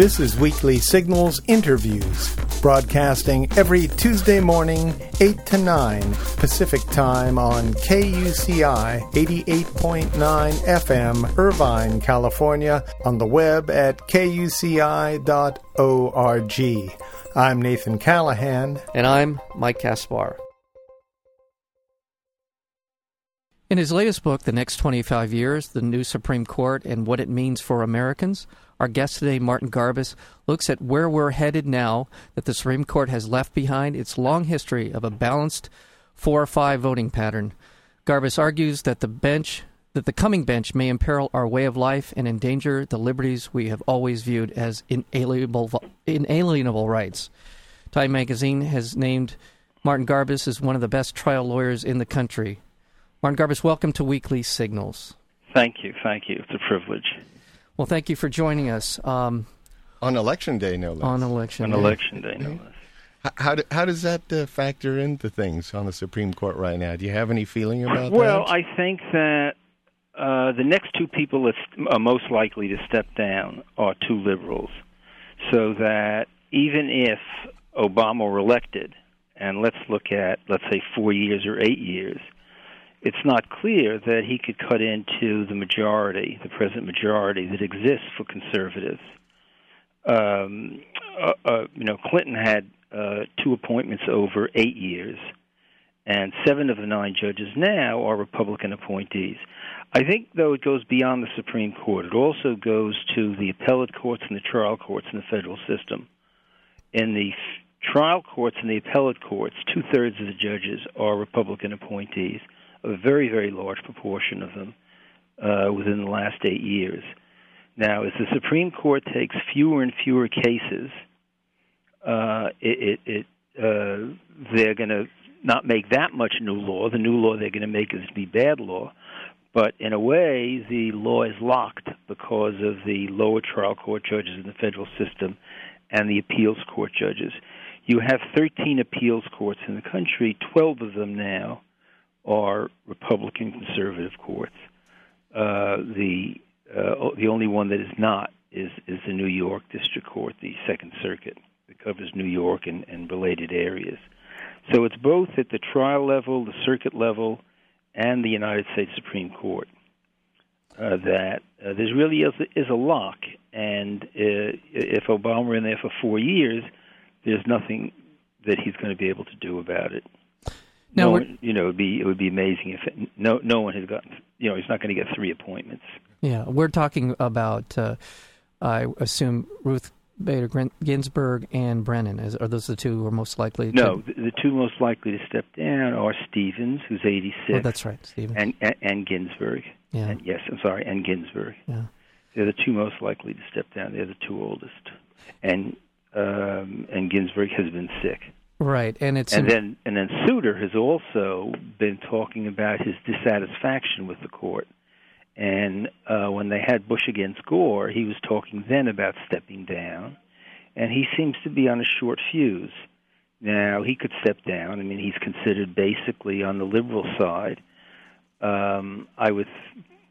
This is Weekly Signals Interviews, broadcasting every Tuesday morning, 8 to 9 Pacific Time on KUCI 88.9 FM, Irvine, California, on the web at kuci.org. I'm Nathan Callahan. And I'm Mike Kaspar. In his latest book, The Next 25 Years The New Supreme Court and What It Means for Americans, our guest today, Martin Garbus, looks at where we're headed now that the Supreme Court has left behind its long history of a balanced 4 or 5 voting pattern. Garbus argues that the bench that the coming bench may imperil our way of life and endanger the liberties we have always viewed as inalienable, inalienable rights. Time magazine has named Martin Garbus as one of the best trial lawyers in the country. Martin Garbus, welcome to Weekly Signals. Thank you. Thank you. It's a privilege. Well, thank you for joining us. Um, on election day, no less. On election on day. election day, no less. How, how, do, how does that uh, factor into things on the Supreme Court right now? Do you have any feeling about well, that? Well, I think that uh, the next two people that are most likely to step down are two liberals. So that even if Obama were elected, and let's look at, let's say, four years or eight years, it's not clear that he could cut into the majority, the present majority that exists for conservatives. Um, uh, uh, you know, Clinton had uh, two appointments over eight years, and seven of the nine judges now are Republican appointees. I think, though, it goes beyond the Supreme Court. It also goes to the appellate courts and the trial courts in the federal system. In the trial courts and the appellate courts, two thirds of the judges are Republican appointees a very, very large proportion of them uh, within the last eight years. Now, as the Supreme Court takes fewer and fewer cases, uh, it, it, it uh, they're going to not make that much new law. The new law they're going to make is be bad law. But in a way, the law is locked because of the lower trial court judges in the federal system and the appeals court judges. You have 13 appeals courts in the country, 12 of them now are Republican conservative courts. Uh, the uh, the only one that is not is is the New York District Court, the Second Circuit, that covers New York and, and related areas. So it's both at the trial level, the circuit level, and the United States Supreme Court uh, that uh, there's really is, is a lock. And uh, if Obama were in there for four years, there's nothing that he's going to be able to do about it. Now, no you know, it would be it would be amazing if it, no no one has gotten. You know, he's not going to get three appointments. Yeah, we're talking about. Uh, I assume Ruth Bader Ginsburg and Brennan. Is, are those the two who are most likely? No, the, the, two most likely to step down are Stevens, who's eighty six. Oh, that's right, Stevens, and and, and Ginsburg. Yeah. And, yes, I'm sorry, and Ginsburg. Yeah. They're the two most likely to step down. They're the two oldest, and um, and Ginsburg has been sick. Right, and it's and then and then Souter has also been talking about his dissatisfaction with the court. And uh, when they had Bush against Gore, he was talking then about stepping down, and he seems to be on a short fuse. Now he could step down. I mean, he's considered basically on the liberal side. Um, I would,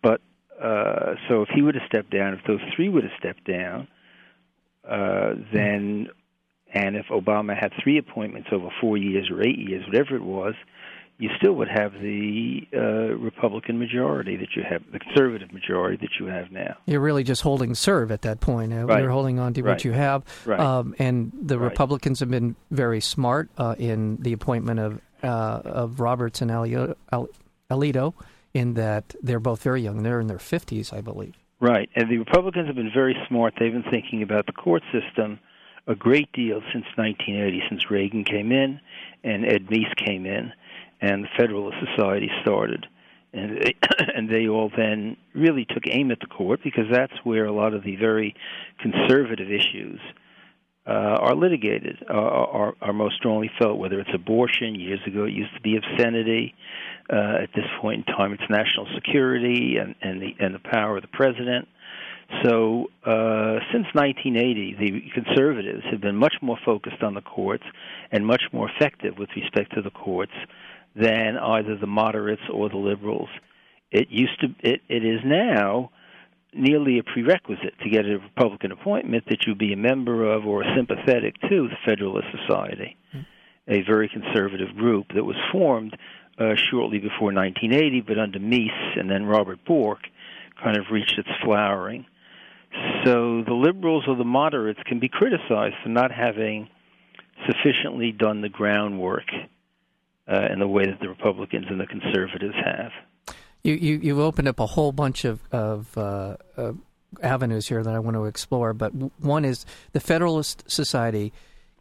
but uh, so if he would have stepped down, if those three would have stepped down, uh, then and if Obama had three appointments over four years or eight years, whatever it was, you still would have the uh, Republican majority that you have, the conservative majority that you have now. You're really just holding serve at that point. Uh, right. You're holding on to right. what you have. Right. Um, and the. Republicans have been very smart uh, in the appointment of uh, of Roberts and Alito, Alito, in that they're both very young. They're in their 50s, I believe. Right. And the Republicans have been very smart. They've been thinking about the court system a great deal since 1980, since Reagan came in and Ed Meese came in, and the Federalist Society started. And they, and they all then really took aim at the court because that's where a lot of the very conservative issues uh, are litigated, uh, are, are most strongly felt, whether it's abortion. Years ago, it used to be obscenity. Uh, at this point in time, it's national security and, and, the, and the power of the president. So, uh, since 1980, the conservatives have been much more focused on the courts and much more effective with respect to the courts than either the moderates or the liberals. It used to, it, it is now nearly a prerequisite to get a Republican appointment that you be a member of or sympathetic to the Federalist Society, a very conservative group that was formed uh, shortly before 1980, but under Meese and then Robert Bork, kind of reached its flowering. So the liberals or the moderates can be criticized for not having sufficiently done the groundwork uh, in the way that the Republicans and the conservatives have. You, you you've opened up a whole bunch of of uh, uh, avenues here that I want to explore, but one is the Federalist Society.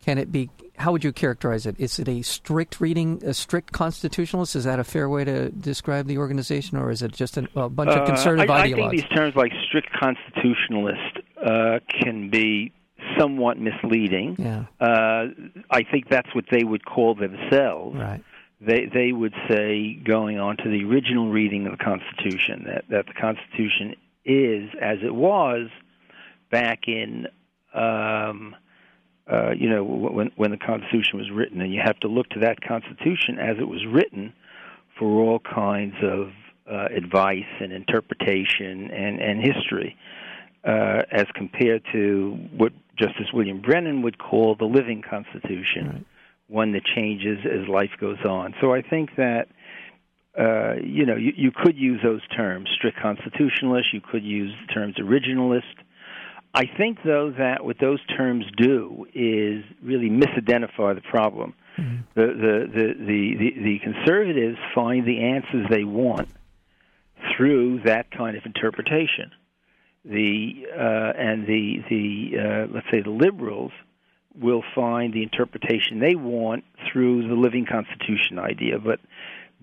Can it be? How would you characterize it? Is it a strict reading, a strict constitutionalist? Is that a fair way to describe the organization, or is it just a, a bunch of uh, conservative I, ideologues? I think these terms like strict constitutionalist uh, can be somewhat misleading. Yeah. Uh, I think that's what they would call themselves. Right they they would say going on to the original reading of the Constitution that that the Constitution is as it was back in um, uh, you know when when the Constitution was written, and you have to look to that Constitution as it was written for all kinds of uh, advice and interpretation and and history, uh, as compared to what Justice William Brennan would call the living Constitution. Right one that changes as life goes on. So I think that uh, you know you, you could use those terms, strict constitutionalist. You could use the terms originalist. I think, though, that what those terms do is really misidentify the problem. Mm-hmm. The, the, the, the, the, the conservatives find the answers they want through that kind of interpretation. The uh, and the the uh, let's say the liberals will find the interpretation they want through the living constitution idea. But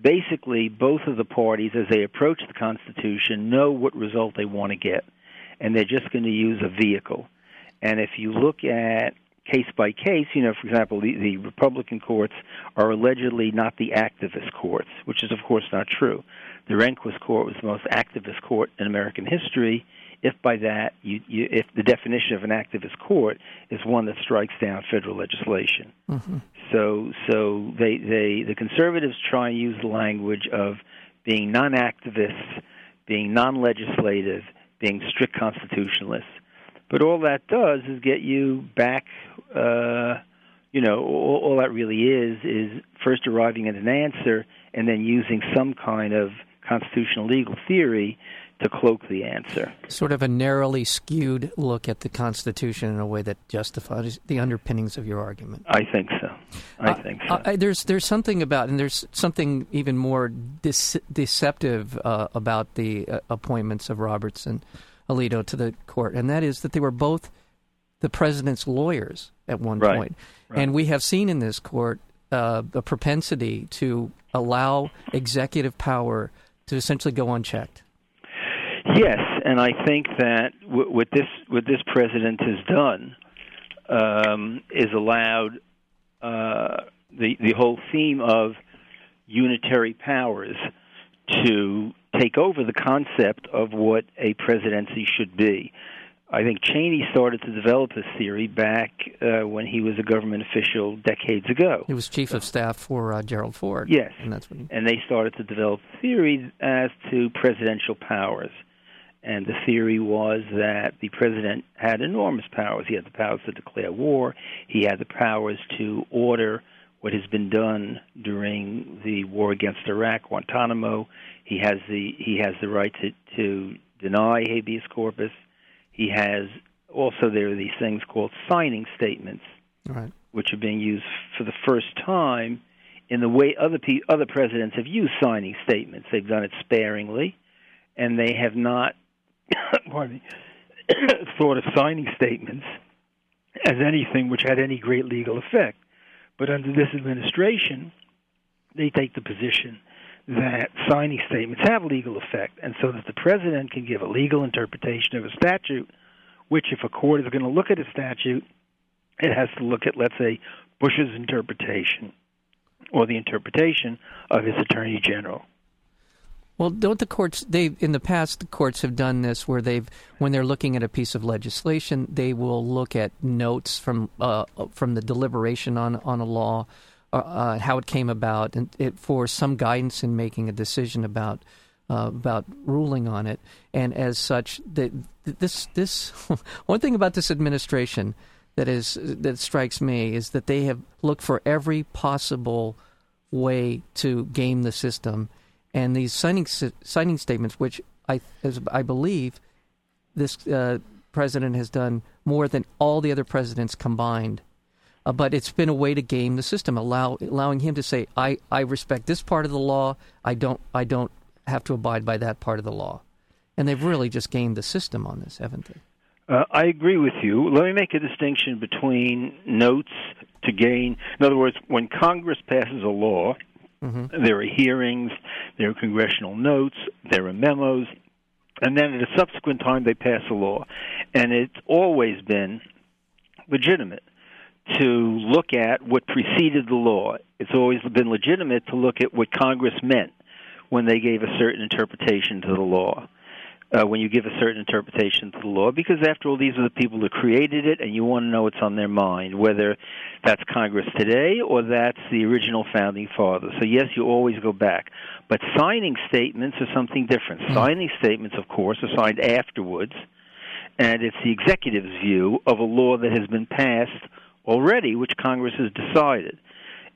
basically, both of the parties, as they approach the Constitution, know what result they want to get, and they're just going to use a vehicle. And if you look at case by case, you know, for example, the, the Republican courts are allegedly not the activist courts, which is, of course, not true. The Rehnquist court was the most activist court in American history if by that you, you if the definition of an activist court is one that strikes down federal legislation. Mm-hmm. So so they they the conservatives try and use the language of being non-activists, being non-legislative, being strict constitutionalists. But all that does is get you back. Uh, you know, all, all that really is is first arriving at an answer and then using some kind of constitutional legal theory to cloak the answer. Sort of a narrowly skewed look at the Constitution in a way that justifies the underpinnings of your argument. I think so. I uh, think so. Uh, there's there's something about, and there's something even more deceptive uh, about the uh, appointments of Roberts and Alito to the court, and that is that they were both the president's lawyers at one right. point. Right. and we have seen in this court uh, a propensity to allow executive power to essentially go unchecked. Yes, and I think that w- what this what this president has done um, is allowed uh, the the whole theme of unitary powers to take over the concept of what a presidency should be. I think Cheney started to develop this theory back uh, when he was a government official decades ago. He was chief of staff for uh, Gerald Ford. Yes, and that's when. He... And they started to develop theories as to presidential powers. And the theory was that the president had enormous powers. He had the powers to declare war. He had the powers to order what has been done during the war against Iraq, Guantanamo. He has the he has the right to to deny habeas corpus. He has also there are these things called signing statements, right. which are being used for the first time in the way other pe- other presidents have used signing statements. They've done it sparingly, and they have not pardon me, thought of signing statements as anything which had any great legal effect. But under this administration, they take the position that signing statements have legal effect, and so that the president can give a legal interpretation of a statute, which, if a court is going to look at a statute, it has to look at, let's say, Bush's interpretation or the interpretation of his attorney general. Well, don't the courts? They in the past, the courts have done this where they've, when they're looking at a piece of legislation, they will look at notes from uh, from the deliberation on on a law, uh, uh, how it came about, and it, for some guidance in making a decision about uh, about ruling on it. And as such, the, this this one thing about this administration that is that strikes me is that they have looked for every possible way to game the system, and these signing signing statements, which I I believe this uh, president has done more than all the other presidents combined. Uh, but it's been a way to game the system, allow allowing him to say, "I, I respect this part of the law. I don't I don't have to abide by that part of the law." And they've really just gamed the system on this, haven't they? Uh, I agree with you. Let me make a distinction between notes to gain. In other words, when Congress passes a law, mm-hmm. there are hearings, there are congressional notes, there are memos, and then at a subsequent time they pass a law. And it's always been legitimate to look at what preceded the law. It's always been legitimate to look at what Congress meant when they gave a certain interpretation to the law uh, when you give a certain interpretation to the law, because after all, these are the people that created it, and you want to know what's on their mind, whether that's Congress today or that's the original founding fathers. So yes, you always go back, but signing statements are something different. Mm-hmm. Signing statements, of course, are signed afterwards, and it's the executive's view of a law that has been passed already, which Congress has decided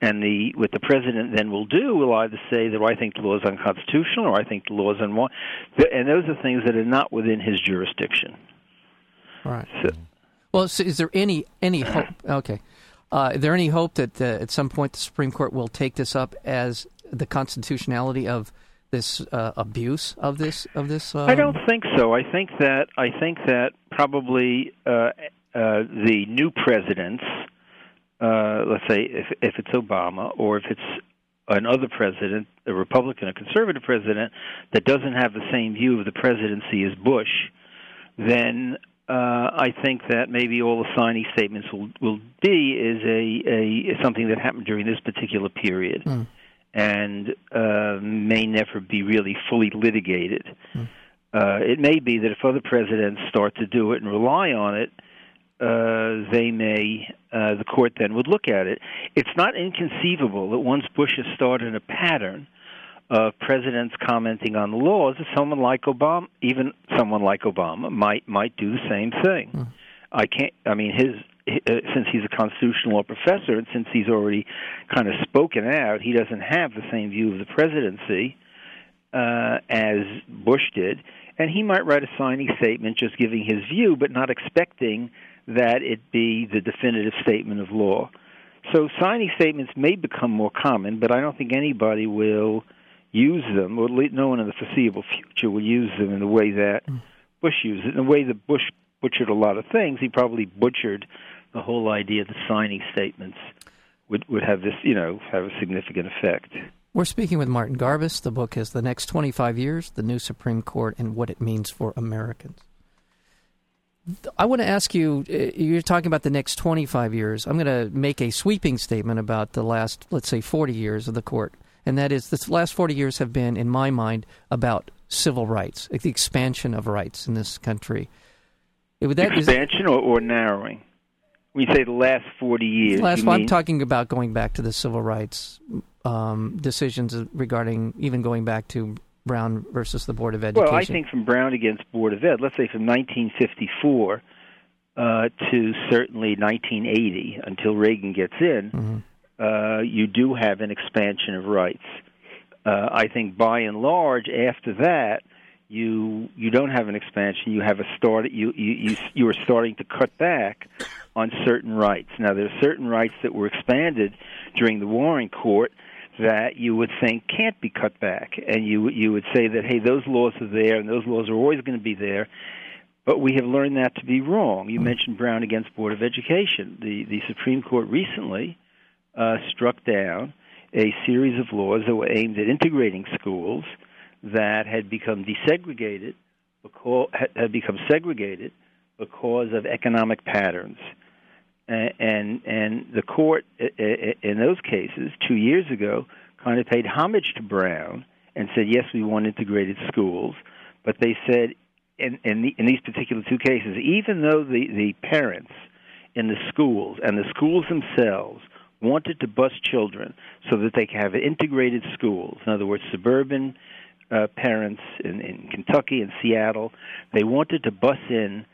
and the what the president then will do will either say that I think the law is unconstitutional or I think the law is unwarranted, and those are things that are not within his jurisdiction. All right. So, well, so is there any any hope? Okay, uh, is there any hope that uh, at some point the Supreme Court will take this up as the constitutionality of this uh, abuse of this of this? Um... I don't think so. I think that I think that probably uh, uh, the new presidents uh, let's say if if it's Obama or if it's another president, a Republican, a conservative president that doesn't have the same view of the presidency as Bush, then uh, I think that maybe all the signing statements will will be is a, a something that happened during this particular period, mm. and uh, may never be really fully litigated. Mm. Uh, it may be that if other presidents start to do it and rely on it, uh, they may, uh, the court then would look at it. It's not inconceivable that once Bush has started a pattern of presidents commenting on the laws, that someone like Obama, even someone like Obama, might might do the same thing. Mm. I can't. I mean, his uh, since he's a constitutional law professor and since he's already kind of spoken out, he doesn't have the same view of the presidency uh, as Bush did, and he might write a signing statement just giving his view, but not expecting that it be the definitive statement of law. So signing statements may become more common, but I don't think anybody will use them, or at least no one in the foreseeable future will use them in the way that mm. Bush used it. In the way that Bush butchered a lot of things, he probably butchered the whole idea that signing statements would would have this, you know, have a significant effect. We're speaking with Martin Garbus. The book is The Next 25 Years, The New Supreme Court, and What It Means for Americans. I want to ask you uh, you're talking about the next 25 years. I'm going to make a sweeping statement about the last, let's say, 40 years of the court. And that is, the last 40 years have been, in my mind, about civil rights, like the expansion of rights in this country. Would That, expansion or, or, narrowing? You say the last 40 years, last, well, I'm talking about going back to the civil rights um, decisions regarding even going back to Brown versus the Board of Education? Well, I think from Brown against Board of Ed, let's say from 1954 uh, to certainly 1980 until Reagan gets in, mm-hmm. uh, you do have an expansion of rights. Uh, I think by and large, after that, you you don't have an expansion. You have a start. You you you, you are starting to cut back on certain rights. Now, there are certain rights that were expanded during the Warren Court that you would think can't be cut back, and you you would say that hey, those laws are there, and those laws are always going to be there. But we have learned that to be wrong. You mentioned Brown against Board of Education. The the Supreme Court recently uh, struck down a series of laws that were aimed at integrating schools that had become desegregated, because, had become segregated because of economic patterns and and the court in those cases two years ago kind of paid homage to Brown and said yes we want integrated schools, but they said in in, the, in these particular two cases even though the the parents in the schools and the schools themselves wanted to bus children so that they could have integrated schools in other words suburban uh, parents in, in Kentucky and Seattle. They wanted to bus in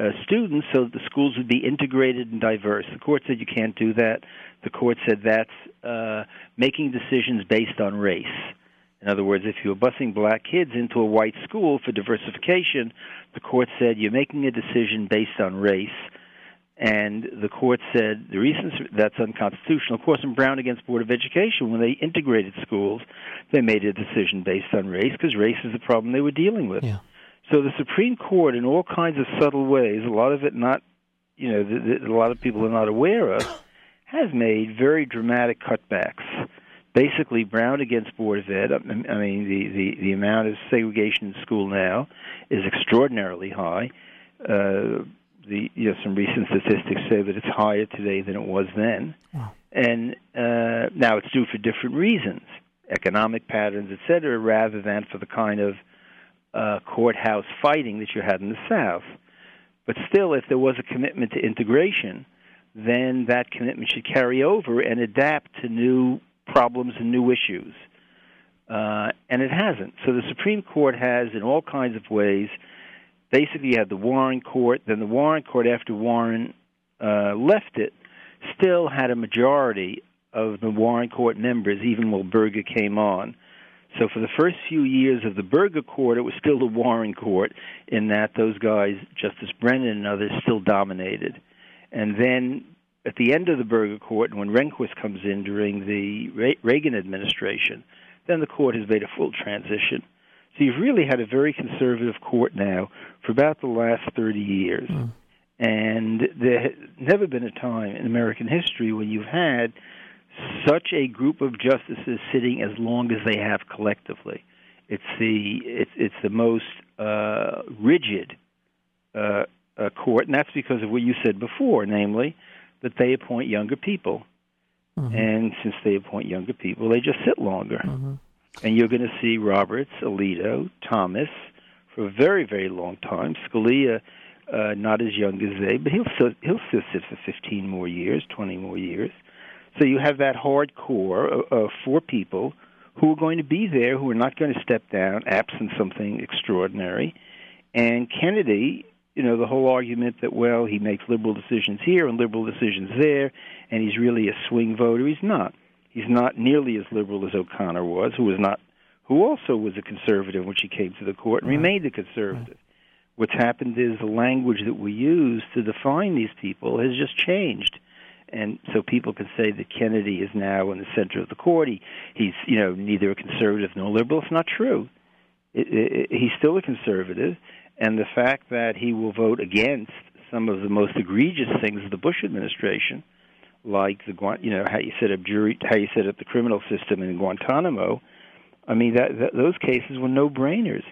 uh, students so that the schools would be integrated and diverse. The court said you can't do that. The court said that's uh, making decisions based on race. In other words, if you were busing black kids into a white school for diversification, the court said you're making a decision based on race. And the court said the reason that's unconstitutional. Of course, in Brown against Board of Education, when they integrated schools, they made a decision based on race because race is the problem they were dealing with. Yeah. So the Supreme Court, in all kinds of subtle ways, a lot of it not, you know, the, a lot of people are not aware of, has made very dramatic cutbacks. Basically, Brown against Board of Ed. I mean, the, the, the amount of segregation in school now is extraordinarily high. Uh, the you know some recent statistics say that it's higher today than it was then, wow. and uh, now it's due for different reasons, economic patterns, et cetera, rather than for the kind of uh, courthouse fighting that you had in the South. But still, if there was a commitment to integration, then that commitment should carry over and adapt to new problems and new issues. Uh, and it hasn't. So the Supreme Court has, in all kinds of ways, basically you had the Warren Court, then the Warren Court, after Warren uh, left it, still had a majority of the Warren Court members, even while Burger came on. So for the first few years of the Burger Court, it was still the Warren Court, in that those guys, Justice Brennan and others, still dominated. And then at the end of the Burger Court, and when Rehnquist comes in during the Reagan administration, then the court has made a full transition. So you've really had a very conservative court now for about the last 30 years. Mm. And there has never been a time in American history when you've had such a group of justices sitting as long as they have collectively. It's the it's it's the most uh, rigid uh, uh, court, and that's because of what you said before, namely that they appoint younger people, mm-hmm. and since they appoint younger people, they just sit longer. Mm-hmm. And you're going to see Roberts, Alito, Thomas for a very very long time. Scalia, uh, not as young as they, but he'll still, he'll still sit for 15 more years, 20 more years. So you have that hardcore of, of four people who are going to be there, who are not going to step down absent something extraordinary. And Kennedy, you know, the whole argument that well, he makes liberal decisions here and liberal decisions there, and he's really a swing voter. He's not. He's not nearly as liberal as O'Connor was, who was not, who also was a conservative when she came to the court and right. remained a conservative. Right. What's happened is the language that we use to define these people has just changed and so people can say that Kennedy is now in the center of the court. He, he's you know neither a conservative nor liberal. It's not true. It, it, he's still a conservative, and the fact that he will vote against some of the most egregious things of the Bush administration, like the you know how you set up jury, how you set up the criminal system in Guantanamo. I mean that, that those cases were no brainers.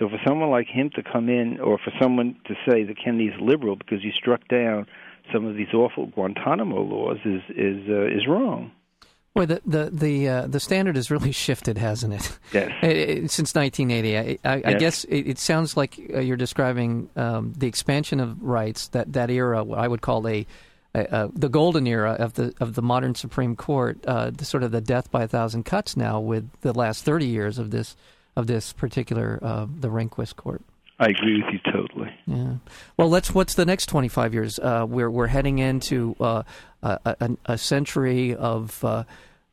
So for someone like him to come in, or for someone to say that Kennedy's liberal because he struck down some of these awful Guantanamo laws is is uh, is wrong. Well, the the the uh, the standard has really shifted, hasn't it? Yes. It, it, since 1980, I, I, yes. I guess it, it, sounds like uh, you're describing um, the expansion of rights that that era. I would call a, a, a, the golden era of the of the modern Supreme Court. Uh, the sort of the death by a thousand cuts now with the last 30 years of this of this particular uh, the Rehnquist court. I agree with you totally. Yeah. Well, let's. What's the next twenty five years? Uh, we're we're heading into uh, a, a, a, century of uh,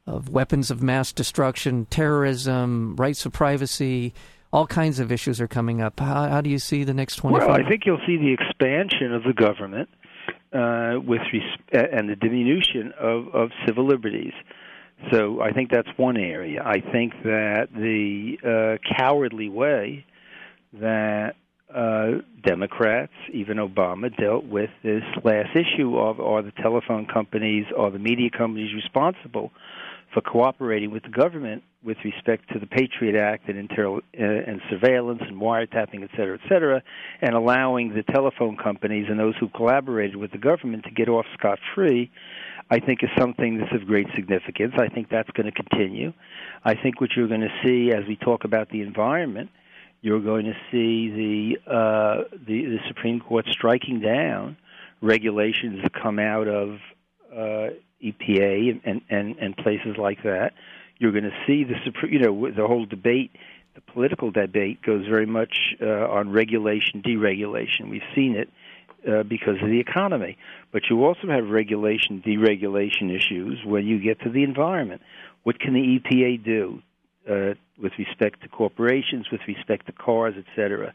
of weapons of mass destruction, terrorism, rights of privacy. All kinds of issues are coming up. How, how do you see the next twenty? Well, I think you'll see the expansion of the government uh, with res- and the diminution of, of civil liberties. So I think that's one area. I think that the uh, cowardly way that uh, Democrats, even Obama, dealt with this last issue of are the telephone companies, are the media companies responsible for cooperating with the government with respect to the Patriot Act and, inter- uh, and surveillance and wiretapping, et cetera, et cetera, and allowing the telephone companies and those who collaborated with the government to get off scot free, I think is something that's of great significance. I think that's going to continue. I think what you're going to see as we talk about the environment – you're going to see the uh, the, the Supreme Court striking down regulations that come out of uh, EPA and, and, and places like that. You're going to see the you know, the whole debate the political debate goes very much uh, on regulation, deregulation. We've seen it uh, because of the economy. But you also have regulation, deregulation issues when you get to the environment. What can the EPA do uh, with respect to corporations, with respect to cars, etc.?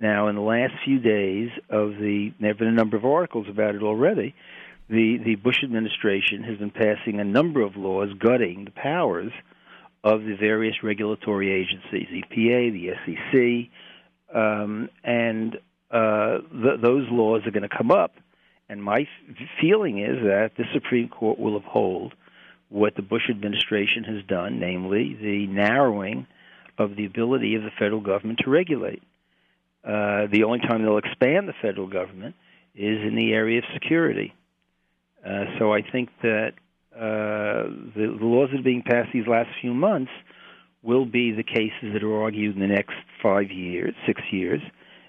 Now, in the last few days of the, there have been a number of articles about it already. The the Bush administration has been passing a number of laws gutting the powers of the various regulatory agencies, EPA, the SEC, um, and uh, th- those laws are going to come up. And my f- feeling is that the Supreme Court will uphold what the Bush administration has done, namely the narrowing of the ability of the federal government to regulate. Uh, the only time they'll expand the federal government is in the area of security. Uh, so I think that uh, the, the laws that are being passed these last few months will be the cases that are argued in the next five years, six years,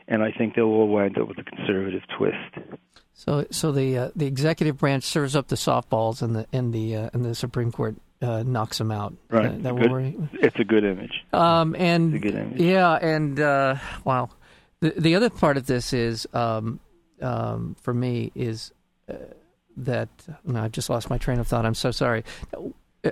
and I think they'll all wind up with a conservative twist. So, so the uh, the executive branch serves up the softballs, and the and the uh, and the Supreme Court uh, knocks them out. Right. That, that good, it's a good image. Um, and it's a good image. yeah, and uh, wow. The the other part of this is um, um, for me is uh, that no, I just lost my train of thought. I'm so sorry.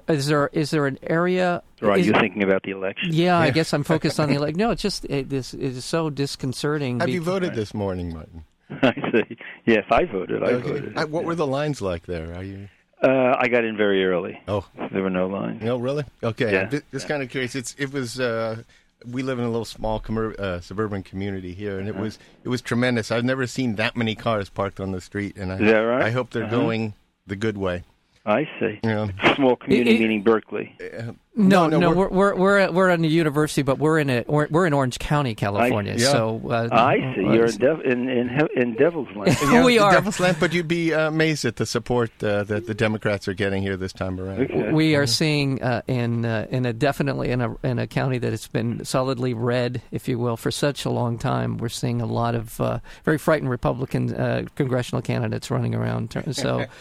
Is there is there an area? Are is, you're thinking about the election. Yeah, I guess I'm focused on the election. No, it's just it, this is so disconcerting. Have you because- voted this morning, Martin? I see. Yes, I voted. I Okay. voted. Uh, what were the lines like there? Are you? Uh, I got in very early. Oh, There were no lines. no, really? Okay. Yeah. I'm ju- just kind of curious. It's it was. Uh, we live in a little small commer- uh, suburban community here, and it was it was tremendous. I've never seen that many cars parked on the street, and I right? I hope they're Uh-huh. going the good way. I see. Yeah. Small community It- it- meaning Berkeley. Uh, No, no, no, we're- we're we're we're, we're in the university, but we're in a we're, we're in Orange County, California. yeah. So uh, I see. uh, You're in, Dev- in, in, in Devil's Land. Yeah, we are. Devil's Land, but you'd be uh, amazed at the support uh, that the Democrats are getting here this time around. Okay. we are seeing uh, in uh, in a definitely in a in a county that has been solidly red, if you will, for such a long time. We're seeing a lot of uh, very frightened Republican uh, congressional candidates running around. So,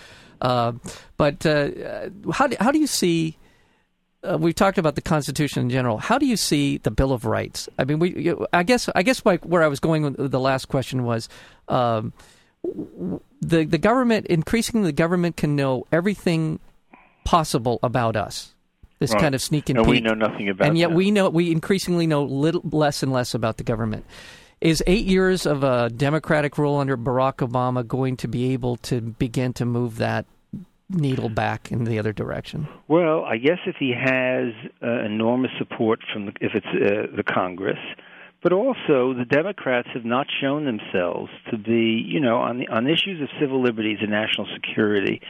but uh, how do, how do you see? Uh, we've talked about the Constitution in general. How do you see the Bill of Rights? I mean, we. You, I guess. I guess like where I was going with the last question was. Um, the the government increasingly the government can know everything possible about us. This Right. kind of sneak and and we know nothing about it. and yet them. we know we increasingly know little less and less about the government. Is eight years of a Democratic rule under Barack Obama going to be able to begin to move that needle back in the other direction? Well, I guess if he has uh, enormous support from the, if it's uh, the Congress, but also the Democrats have not shown themselves to be, you know, on the on issues of civil liberties and national security,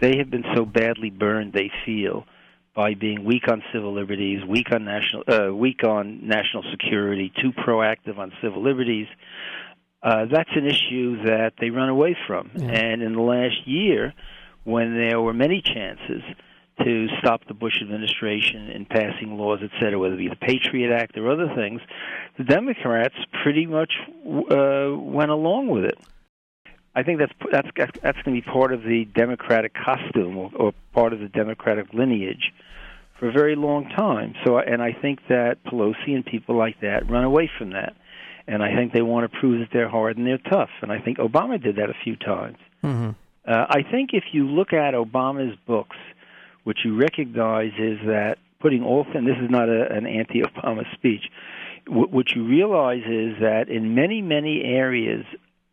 they have been so badly burned they feel by being weak on civil liberties, weak on national uh, weak on national security, too proactive on civil liberties. Uh, that's an issue that they run away from. Yeah. And in the last year, when there were many chances to stop the Bush administration in passing laws, et cetera, whether it be the Patriot Act or other things, the Democrats pretty much uh, went along with it. I think that's that's that's going to be part of the Democratic costume or, part of the Democratic lineage for a very long time. So, and I think that Pelosi and people like that run away from that, and I think they want to prove that they're hard and they're tough. And I think Obama did that a few times. Mm-hmm. Uh, I think if you look at Obama's books, what you recognize is that putting all and this is not a, an anti-Obama speech. What, what you realize is that in many many areas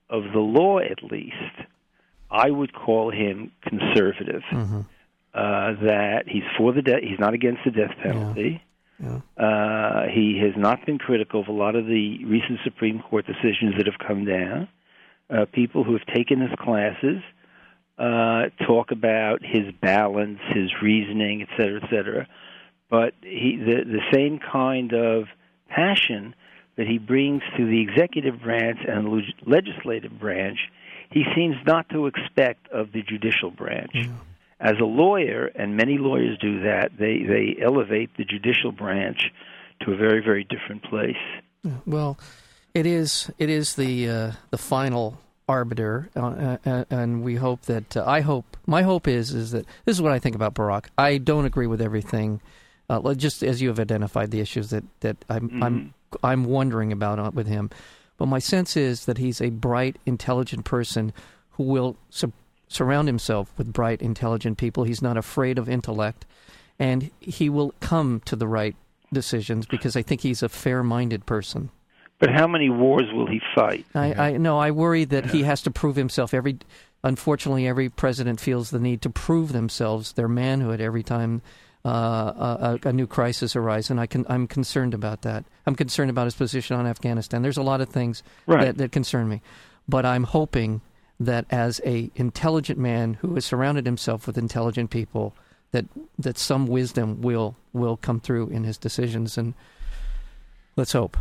of the law, at least, I would call him conservative. Mm-hmm. Uh, that he's for the de- he's not against the death penalty. Yeah. Uh, he has not been critical of a lot of the recent Supreme Court decisions that have come down. Uh, people who have taken his classes uh, talk about his balance, his reasoning, et cetera, et cetera. But he, the, the same kind of passion that he brings to the executive branch and the legislative branch, he seems not to expect of the judicial branch. As a lawyer, and many lawyers do that, they, they elevate the judicial branch to a very, very different place. Well, it is it is the uh, the final arbiter, uh, uh, and we hope that uh, I hope my hope is is that this is what I think about Barack. I don't agree with everything uh, just as you have identified the issues that that I'm Mm-hmm. I'm I'm wondering about uh, with him. But my sense is that he's a bright, intelligent person who will su- surround himself with bright, intelligent people. He's not afraid of intellect, and he will come to the right decisions because I think he's a fair-minded person. But how many wars will he fight? I, I no, I worry that he has to prove himself every. Unfortunately, every president feels the need to prove themselves, their manhood, every time uh, a, a new crisis arises, and I can, I'm concerned about that. I'm concerned about his position on Afghanistan. There's a lot of things Right. that, that concern me, but I'm hoping that as a intelligent man who has surrounded himself with intelligent people, that that some wisdom will will come through in his decisions, and let's hope.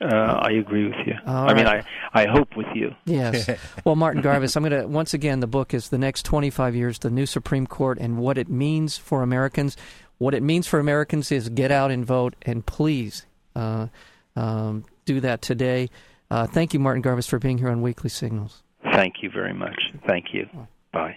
Uh, I agree with you. All I mean. I, I hope with you. Yes. Well, Martin Garbus, I'm going to once again. The book is the next 25 years, the new Supreme Court, and what it means for Americans. What it means for Americans is get out and vote, and please uh, um, do that today. Uh, thank you, Martin Garbus, for being here on Weekly Signals. Thank you very much. Thank you. Bye.